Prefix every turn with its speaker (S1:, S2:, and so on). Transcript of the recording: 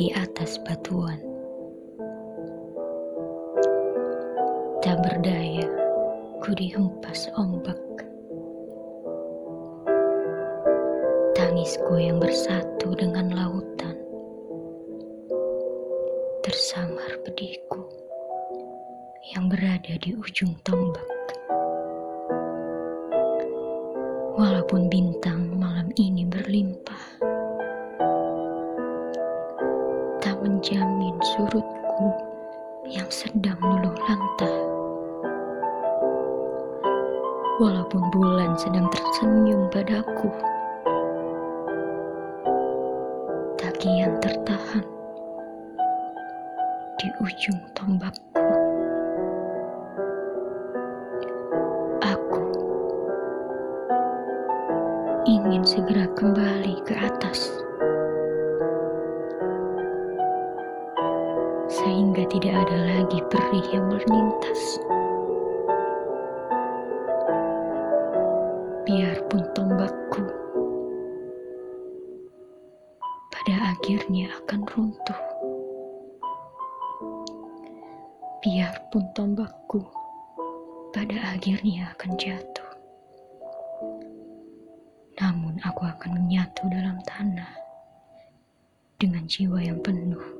S1: di atas batuan. Tak berdaya, ku dihempas ombak. Tangisku yang bersatu dengan lautan. Tersamar pedihku yang berada di ujung tombak. Walaupun bintang malam ini berlimpah, menjamin surutku yang sedang luluh lantah. Walaupun bulan sedang tersenyum padaku, tak kian tertahan di ujung tombakku. Aku ingin segera kembali ke atas. Sehingga tidak ada lagi perih yang melintas. Biarpun tombakku pada akhirnya akan runtuh. Biarpun tombakku pada akhirnya akan jatuh. Namun aku akan menyatu dalam tanah dengan jiwa yang penuh